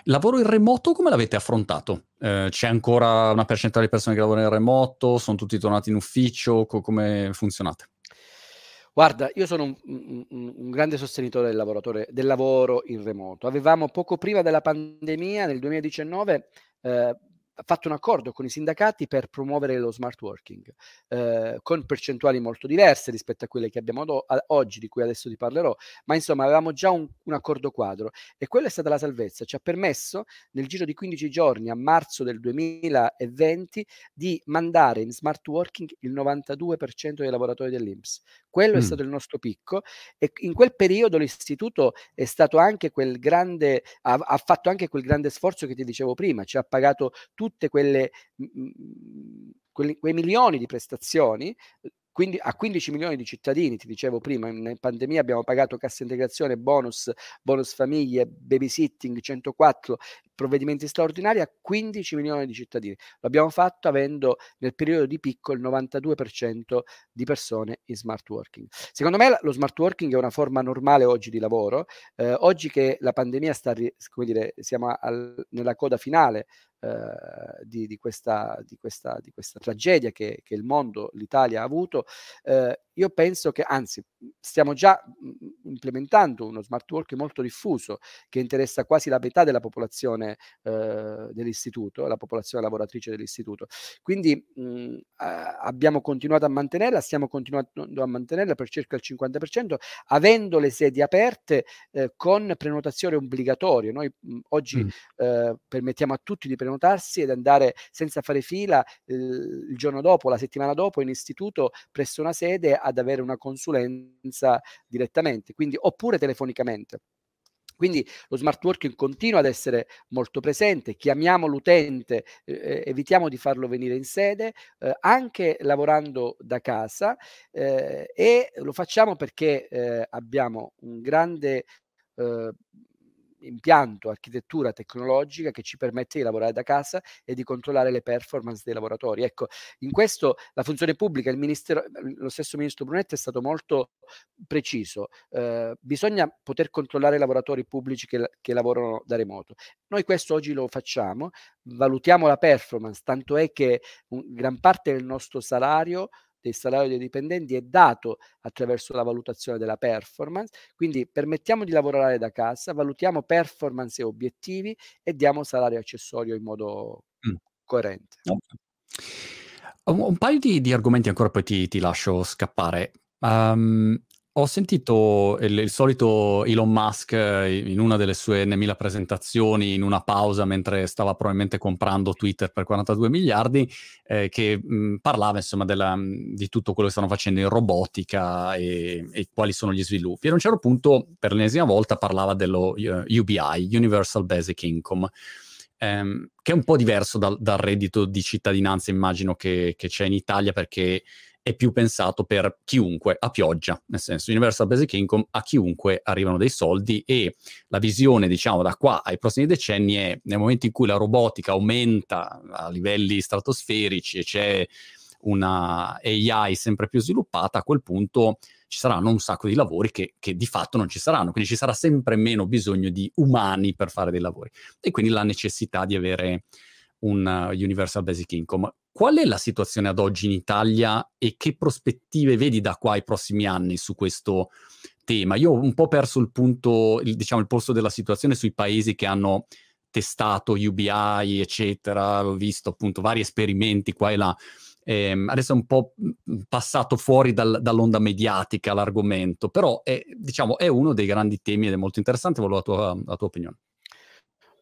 Lavoro in remoto come l'avete affrontato? Eh, c'è ancora una percentuale di persone che lavorano in remoto? Sono tutti tornati in ufficio? Co- come funzionate? Guarda, io sono un, un, un grande sostenitore del, del, lavoro in remoto. Avevamo poco prima della pandemia, nel 2019, eh, fatto un accordo con i sindacati per promuovere lo smart working, eh, con percentuali molto diverse rispetto a quelle che abbiamo do- a- oggi, di cui adesso ti parlerò, ma insomma avevamo già un, un, accordo quadro e quella è stata la salvezza, ci ha permesso nel giro di 15 giorni a marzo del 2020 di mandare in smart working il 92% dei lavoratori dell'Inps. Quello mm. è stato il nostro picco e in quel periodo l'istituto è stato anche quel grande, ha, ha fatto anche quel grande sforzo che ti dicevo prima, ci ha pagato tutte quelle, mh, quelli, quei milioni di prestazioni quindi a 15 milioni di cittadini, ti dicevo prima, in pandemia abbiamo pagato cassa integrazione, bonus, bonus famiglie, babysitting, 104 provvedimenti straordinari a 15 milioni di cittadini. L'abbiamo fatto avendo nel periodo di picco il 92% di persone in smart working. Secondo me lo smart working è una forma normale oggi di lavoro. Eh, oggi che la pandemia sta, come dire, siamo al, nella coda finale eh, di, di, questa, di, questa, di, questa, tragedia che, che, il mondo, l'Italia ha avuto, eh, io penso che, anzi, stiamo già implementando uno smart working molto diffuso che interessa quasi la metà della popolazione eh, dell'istituto, la popolazione lavoratrice dell'istituto. Quindi mh, abbiamo continuato a mantenerla, stiamo continuando a mantenerla per circa il 50%, avendo le sedi aperte eh, con prenotazione obbligatoria. Noi mh, oggi mm. eh, permettiamo a tutti di prenotarsi ed andare senza fare fila il giorno dopo, la settimana dopo in istituto presso una sede ad avere una consulenza direttamente, quindi oppure telefonicamente. Quindi lo smart working continua ad essere molto presente, chiamiamo l'utente, eh, eh, evitiamo di farlo venire in sede, eh, anche lavorando da casa eh, e lo facciamo perché eh, abbiamo un grande eh, impianto, architettura tecnologica che ci permette di lavorare da casa e di controllare le performance dei lavoratori. Ecco, in questo la funzione pubblica, il ministero, lo stesso ministro Brunetti è stato molto preciso. Eh, bisogna poter controllare i lavoratori pubblici che, che lavorano da remoto. Noi questo oggi lo facciamo, valutiamo la performance, tanto è che un, gran parte del nostro salario del salario dei dipendenti è dato attraverso la valutazione della performance, quindi permettiamo di lavorare da casa, valutiamo performance e obiettivi e diamo salario accessorio in modo mm. coerente. Okay. Un, un, paio di, di, argomenti ancora poi ti, ti lascio scappare. Um, Ho sentito il, il, solito Elon Musk eh, in una delle sue N.000 presentazioni, in una pausa mentre stava probabilmente comprando Twitter per 42 miliardi, eh, che mh, parlava insomma della, di tutto quello che stanno facendo in robotica e, e, quali sono gli sviluppi. E a un certo punto, per l'ennesima volta, parlava dello uh, eh, UBI, Universal Basic Income. Ehm, che è un po' diverso dal, dal reddito di cittadinanza, immagino che, che c'è in Italia, perché è più pensato per chiunque a pioggia, nel senso Universal Basic Income a chiunque arrivano dei soldi e la visione diciamo da qua ai prossimi decenni è nel momento in cui la robotica aumenta a livelli stratosferici e c'è una AI sempre più sviluppata, a quel punto ci saranno un sacco di lavori che, che, di fatto non ci saranno, quindi ci sarà sempre meno bisogno di umani per fare dei lavori. E quindi la necessità di avere un Universal Basic Income. Qual è la situazione ad oggi in Italia e che prospettive vedi da qua ai prossimi anni su questo tema? Io ho un po' perso il punto, il, diciamo, il polso della situazione sui paesi che hanno testato UBI, eccetera, ho visto appunto vari esperimenti qua e là. Eh, adesso è un po' passato fuori dal, dall'onda mediatica l'argomento, però è, diciamo, è uno dei grandi temi ed è molto interessante, volevo la tua, la tua opinione.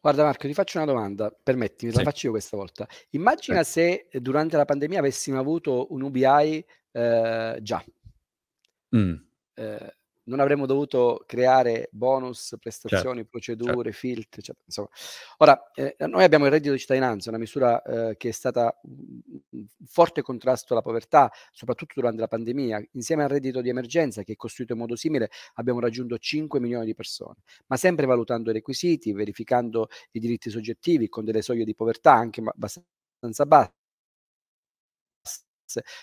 Guarda Marco, ti faccio una domanda, permettimi, sì. la faccio io questa volta. Immagina sì. se durante la pandemia avessimo avuto un UBI eh, già. Mm. Eh, non avremmo dovuto creare bonus, prestazioni, certo, procedure, certo. filtri, cioè, insomma. Ora, eh, noi abbiamo il reddito di cittadinanza, una misura eh, che è stata un forte contrasto alla povertà, soprattutto durante la pandemia. Insieme al reddito di emergenza, che è costruito in modo simile, abbiamo raggiunto 5 milioni di persone, ma sempre valutando i requisiti, verificando i diritti soggettivi con delle soglie di povertà anche abbastanza basse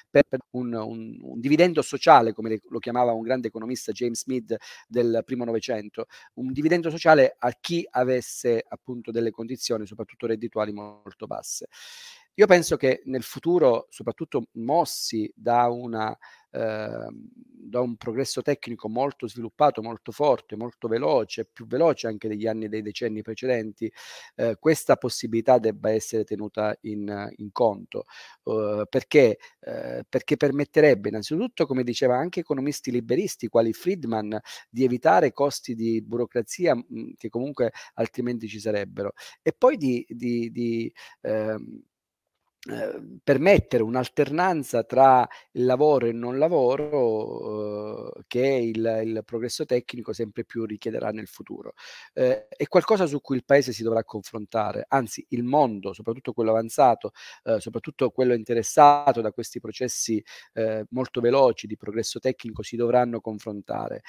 per, un, un, un, dividendo sociale, come lo chiamava un grande economista James Smith del primo Novecento, un dividendo sociale a chi avesse appunto delle condizioni, soprattutto reddituali, molto basse. Io penso che nel futuro, soprattutto mossi da una Ehm, da un progresso tecnico molto sviluppato, molto forte, molto veloce, più veloce anche degli anni dei decenni precedenti, eh, questa possibilità debba essere tenuta in, in conto. Uh, perché? Eh, perché permetterebbe innanzitutto, come diceva anche economisti liberisti quali Friedman, di evitare costi di burocrazia mh, mm, che comunque altrimenti ci sarebbero e poi di, di, di ehm, Ehm, permettere un'alternanza tra il lavoro e il non lavoro eh, che il, il, progresso tecnico sempre più richiederà nel futuro. Eh, è qualcosa su cui il paese si dovrà confrontare, anzi il mondo, soprattutto quello avanzato, eh, soprattutto quello interessato da questi processi eh, molto veloci di progresso tecnico si dovranno confrontare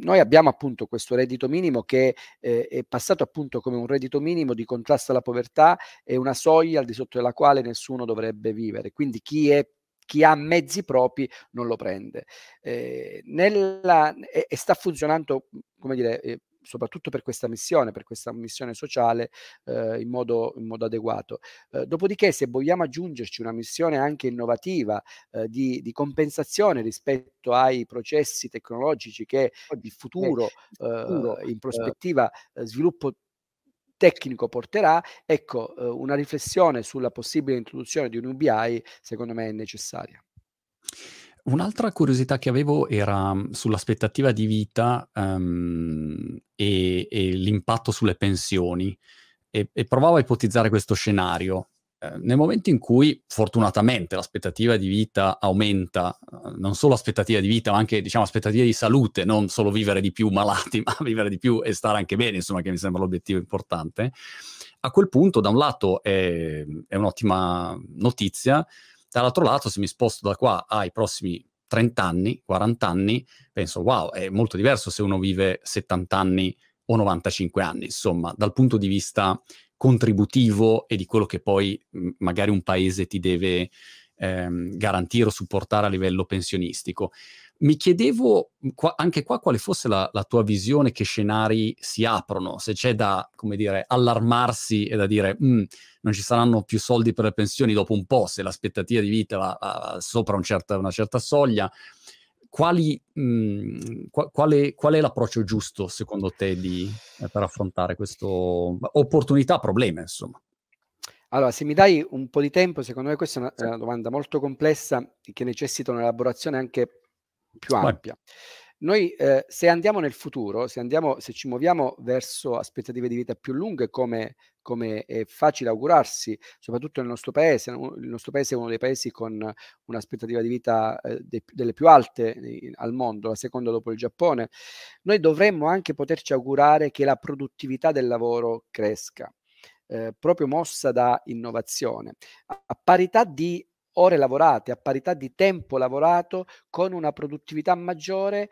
noi abbiamo appunto questo reddito minimo che eh, è passato appunto come un reddito minimo di contrasto alla povertà e una soglia al di sotto della quale nessuno dovrebbe vivere. Quindi chi è chi ha mezzi propri non lo prende. Eh, nella, e, e, sta funzionando, come dire, eh, soprattutto per questa missione, per questa missione sociale eh, in, modo, in, modo, adeguato. Eh, dopodiché, se vogliamo aggiungerci una missione anche innovativa eh, di, di, compensazione rispetto ai processi tecnologici che di futuro, futuro in prospettiva sviluppo tecnico porterà, ecco, una riflessione sulla possibile introduzione di un UBI secondo me è necessaria. Un'altra curiosità che avevo era mm, sull'aspettativa di vita um, e, e, l'impatto sulle pensioni e, e, provavo a ipotizzare questo scenario. Eh, nel momento in cui fortunatamente l'aspettativa di vita aumenta, eh, non solo aspettativa di vita, ma anche diciamo aspettativa di salute, non solo vivere di più malati, ma vivere di più e stare anche bene, insomma, che mi sembra l'obiettivo importante, a quel punto da un lato è, è un'ottima notizia, Dall'altro lato, se mi sposto da qua ai prossimi 30 anni, 40 anni, penso, wow, è molto diverso se uno vive 70 anni o 95 anni, insomma, dal punto di vista contributivo e di quello che poi magari un paese ti deve ehm, garantire o supportare a livello pensionistico. Mi chiedevo qua, anche qua quale fosse la, la, tua visione, che scenari si aprono, se c'è da, come dire, allarmarsi e da dire mm, non ci saranno più soldi per le pensioni dopo un po', se l'aspettativa di vita va, va sopra un certa, una certa soglia. Quali, mh, mm, quale, qual è l'approccio giusto secondo te di, eh, per affrontare questa opportunità, problema, insomma? Allora, se mi dai un po' di tempo, secondo me questa è una, è una domanda molto complessa che necessita un'elaborazione anche più ampia. Noi eh, se andiamo nel futuro, se, andiamo, se ci muoviamo verso aspettative di vita più lunghe, come, come è facile augurarsi, soprattutto nel nostro paese, il nostro paese è uno dei paesi con un'aspettativa di vita eh, de, delle più alte eh, al mondo, la seconda dopo il Giappone, noi dovremmo anche poterci augurare che la produttività del lavoro cresca. Eh, proprio mossa da innovazione. A, parità di ore lavorate, a parità di tempo lavorato, con una produttività maggiore,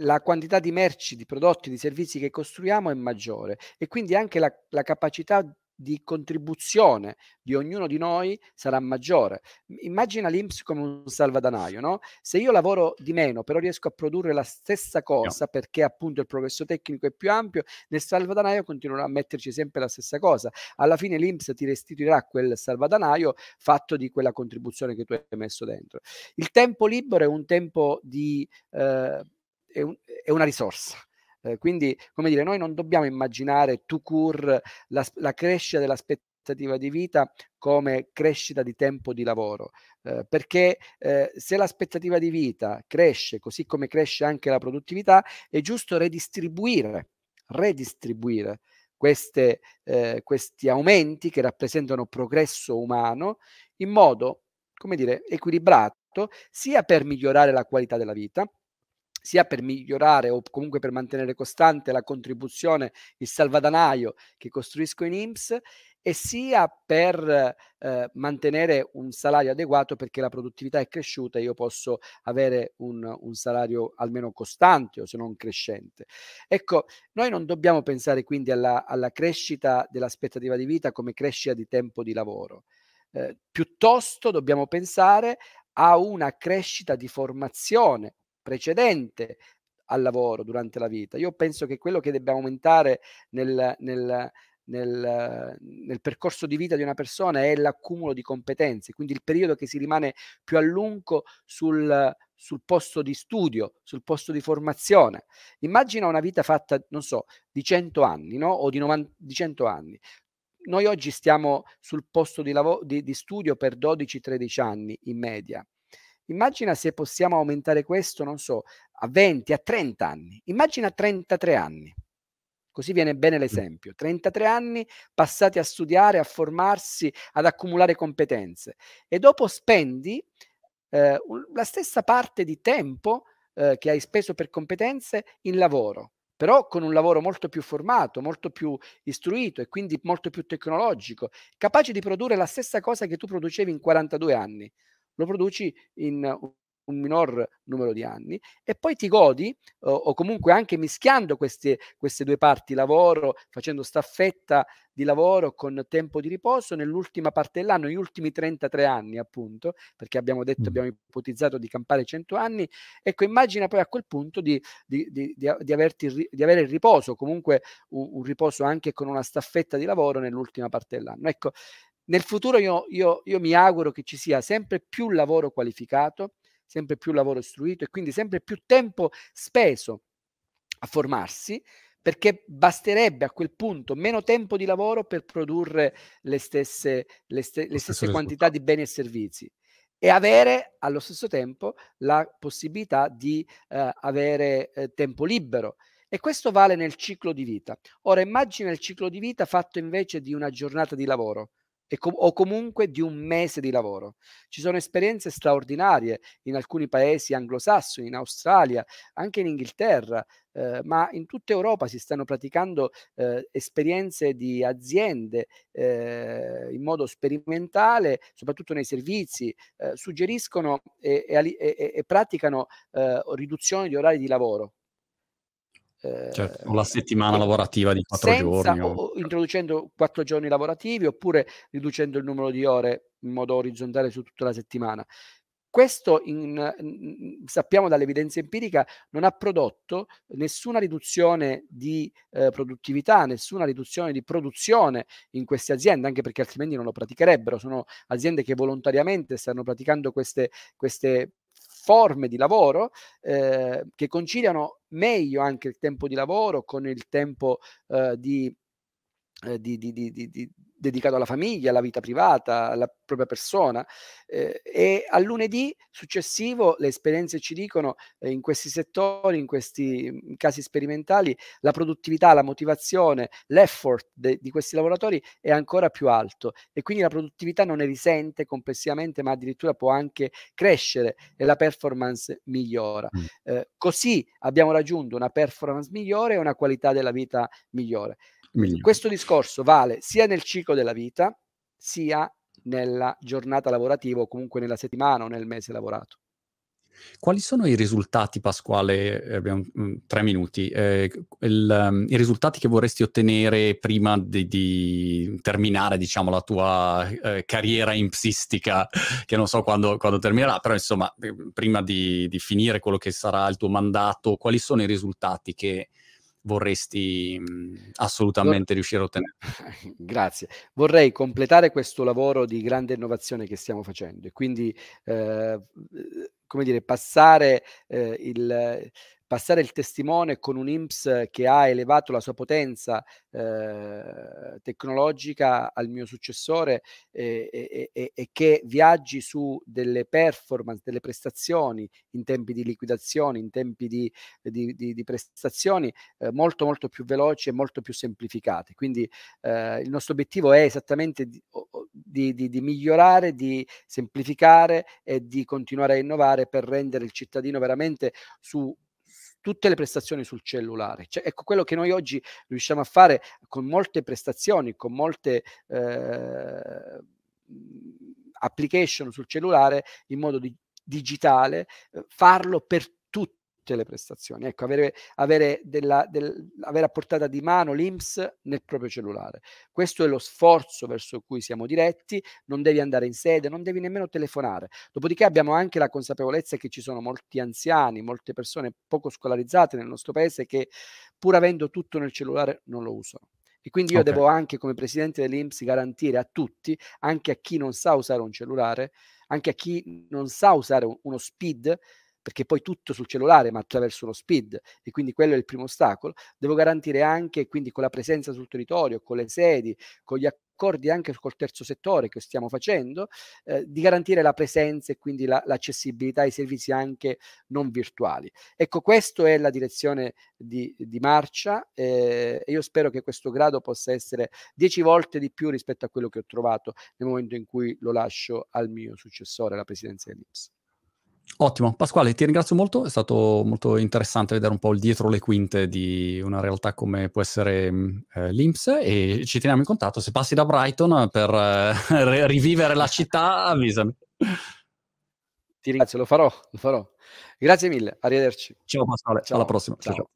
la quantità di merci, di prodotti, di servizi che costruiamo è maggiore e quindi anche la, la capacità di contribuzione di ognuno di noi sarà maggiore. Immagina l'Inps come un salvadanaio, no? Se io lavoro di meno, però riesco a produrre la stessa cosa no. perché appunto il progresso tecnico è più ampio, nel salvadanaio continuerò a metterci sempre la stessa cosa. Alla fine l'Inps ti restituirà quel salvadanaio fatto di quella contribuzione che tu hai messo dentro. Il tempo libero è un tempo di eh, è, un, è una risorsa eh, quindi, come dire, noi non dobbiamo immaginare tout court la, la crescita dell'aspettativa di vita come crescita di tempo di lavoro, eh, perché eh, se l'aspettativa di vita cresce così come cresce anche la produttività, è giusto redistribuire, redistribuire queste, eh, questi aumenti che rappresentano progresso umano in modo, come dire, equilibrato, sia per migliorare la qualità della vita, sia per migliorare o comunque per mantenere costante la contribuzione, il salvadanaio che costruisco in IMSS e sia per eh, mantenere un salario adeguato perché la produttività è cresciuta e io posso avere un, un, salario almeno costante o se non crescente. Ecco, noi non dobbiamo pensare quindi alla, alla crescita dell'aspettativa di vita come crescita di tempo di lavoro. Eh, piuttosto dobbiamo pensare a una crescita di formazione precedente al lavoro durante la vita. Io penso che quello che debba aumentare nel, nel, nel, nel, percorso di vita di una persona è l'accumulo di competenze, quindi il periodo che si rimane più a lungo sul, sul posto di studio, sul posto di formazione. Immagina una vita fatta, non so, di 100 anni, no? O di, 90, di 100 anni. Noi oggi stiamo sul posto di, lavoro, di, di studio per 12-13 anni in media. Immagina se possiamo aumentare questo, non so, a 20, a 30 anni. Immagina 33 anni. Così viene bene l'esempio. 33 anni passati a studiare, a formarsi, ad accumulare competenze. E dopo spendi eh, la stessa parte di tempo eh, che hai speso per competenze in lavoro, però con un lavoro molto più formato, molto più istruito e quindi molto più tecnologico, capace di produrre la stessa cosa che tu producevi in 42 anni lo produci in un minor numero di anni e poi ti godi o, o comunque anche mischiando queste, queste, due parti lavoro, facendo staffetta di lavoro con tempo di riposo nell'ultima parte dell'anno, negli ultimi 33 anni appunto, perché abbiamo detto, abbiamo ipotizzato di campare 100 anni, ecco immagina poi a quel punto di, di, di, di averti, di avere il riposo, comunque un, un riposo anche con una staffetta di lavoro nell'ultima parte dell'anno. Ecco, nel futuro io, io, io mi auguro che ci sia sempre più lavoro qualificato, sempre più lavoro istruito e quindi sempre più tempo speso a formarsi perché basterebbe a quel punto meno tempo di lavoro per produrre le stesse, le ste- le stesse quantità di beni e servizi e avere allo stesso tempo la possibilità di eh, avere eh, tempo libero. E questo vale nel ciclo di vita. Ora immagina il ciclo di vita fatto invece di una giornata di lavoro com- o comunque di un mese di lavoro. Ci sono esperienze straordinarie in alcuni paesi anglosassoni, in Australia, anche in Inghilterra, eh, ma in tutta Europa si stanno praticando eh, esperienze di aziende eh, in modo sperimentale, soprattutto nei servizi, eh, suggeriscono e, e, e, praticano eh, riduzione di orari di lavoro Certo, o la settimana lavorativa di quattro giorni. O, o introducendo quattro giorni lavorativi oppure riducendo il numero di ore in modo orizzontale su tutta la settimana. Questo in, in, sappiamo dall'evidenza empirica non ha prodotto nessuna riduzione di eh, produttività, nessuna riduzione di produzione in queste aziende, anche perché altrimenti non lo praticherebbero. Sono aziende che volontariamente stanno praticando queste, queste forme di lavoro eh, che conciliano meglio anche il tempo di lavoro con il tempo eh, di, eh, di, di, di dedicato alla famiglia, alla vita privata, alla propria persona. Eh, e al lunedì successivo le esperienze ci dicono eh, in questi settori, in questi in casi sperimentali, la produttività, la motivazione, l'effort de, di questi lavoratori è ancora più alto e quindi la produttività non ne risente complessivamente, ma addirittura può anche crescere e la performance migliora. Mm. Eh, così abbiamo raggiunto una performance migliore e una qualità della vita migliore. Migliore. Questo discorso vale sia nel ciclo della vita, sia nella giornata lavorativa o comunque nella settimana o nel mese lavorato. Quali sono i risultati, Pasquale? Eh, abbiamo mm, tre minuti. Eh, il, um, I risultati che vorresti ottenere prima di, di terminare, diciamo, la tua eh, carriera impsistica, che non so quando, quando, terminerà, però insomma, eh, prima di, di finire quello che sarà il tuo mandato, quali sono i risultati che vorresti mh, assolutamente Vor- riuscire a ottenere? Grazie. Vorrei completare questo lavoro di grande innovazione che stiamo facendo e quindi, eh, come dire, passare eh, il passare il testimone con un IMSS che ha elevato la sua potenza eh, tecnologica al mio successore eh, e, e, che viaggi su delle performance, delle prestazioni in tempi di liquidazione, in tempi di, di, di, di prestazioni eh, molto molto più veloci e molto più semplificate. Quindi eh, il nostro obiettivo è esattamente di migliorare, di semplificare e di continuare a innovare per rendere il cittadino veramente su tutte le prestazioni sul cellulare. Cioè, ecco quello che noi oggi riusciamo a fare con molte prestazioni, con molte eh, application sul cellulare in modo di, digitale, eh, farlo per tutte le prestazioni. Ecco, avere, avere, della, del, avere a portata di mano l'IMS nel proprio cellulare. Questo è lo sforzo verso cui siamo diretti, non devi andare in sede, non devi nemmeno telefonare. Dopodiché abbiamo anche la consapevolezza che ci sono molti anziani, molte persone poco scolarizzate nel nostro paese che pur avendo tutto nel cellulare non lo usano. E quindi io okay. devo anche come presidente dell'IMS garantire a tutti, anche a chi non sa usare un cellulare, anche a chi non sa usare uno speed, perché poi tutto sul cellulare ma attraverso uno speed e quindi quello è il primo ostacolo, devo garantire anche quindi con la presenza sul territorio, con le sedi, con gli accordi anche col terzo settore che stiamo facendo, eh, di garantire la presenza e quindi la, l'accessibilità ai servizi anche non virtuali. Ecco, questa è la direzione di, di marcia eh, e io spero che questo grado possa essere dieci volte di più rispetto a quello che ho trovato nel momento in cui lo lascio al mio successore, alla presidenza dell'Ips. Ottimo, Pasquale, ti ringrazio molto, è stato molto interessante vedere un po' il dietro le quinte di una realtà come può essere mm, eh, l'Inps e ci teniamo in contatto. Se passi da Brighton per eh, rivivere la città, avvisami. Ti ringrazio, lo farò, lo farò. Grazie mille, arrivederci. Ciao Pasquale, ciao. alla prossima. ciao. ciao.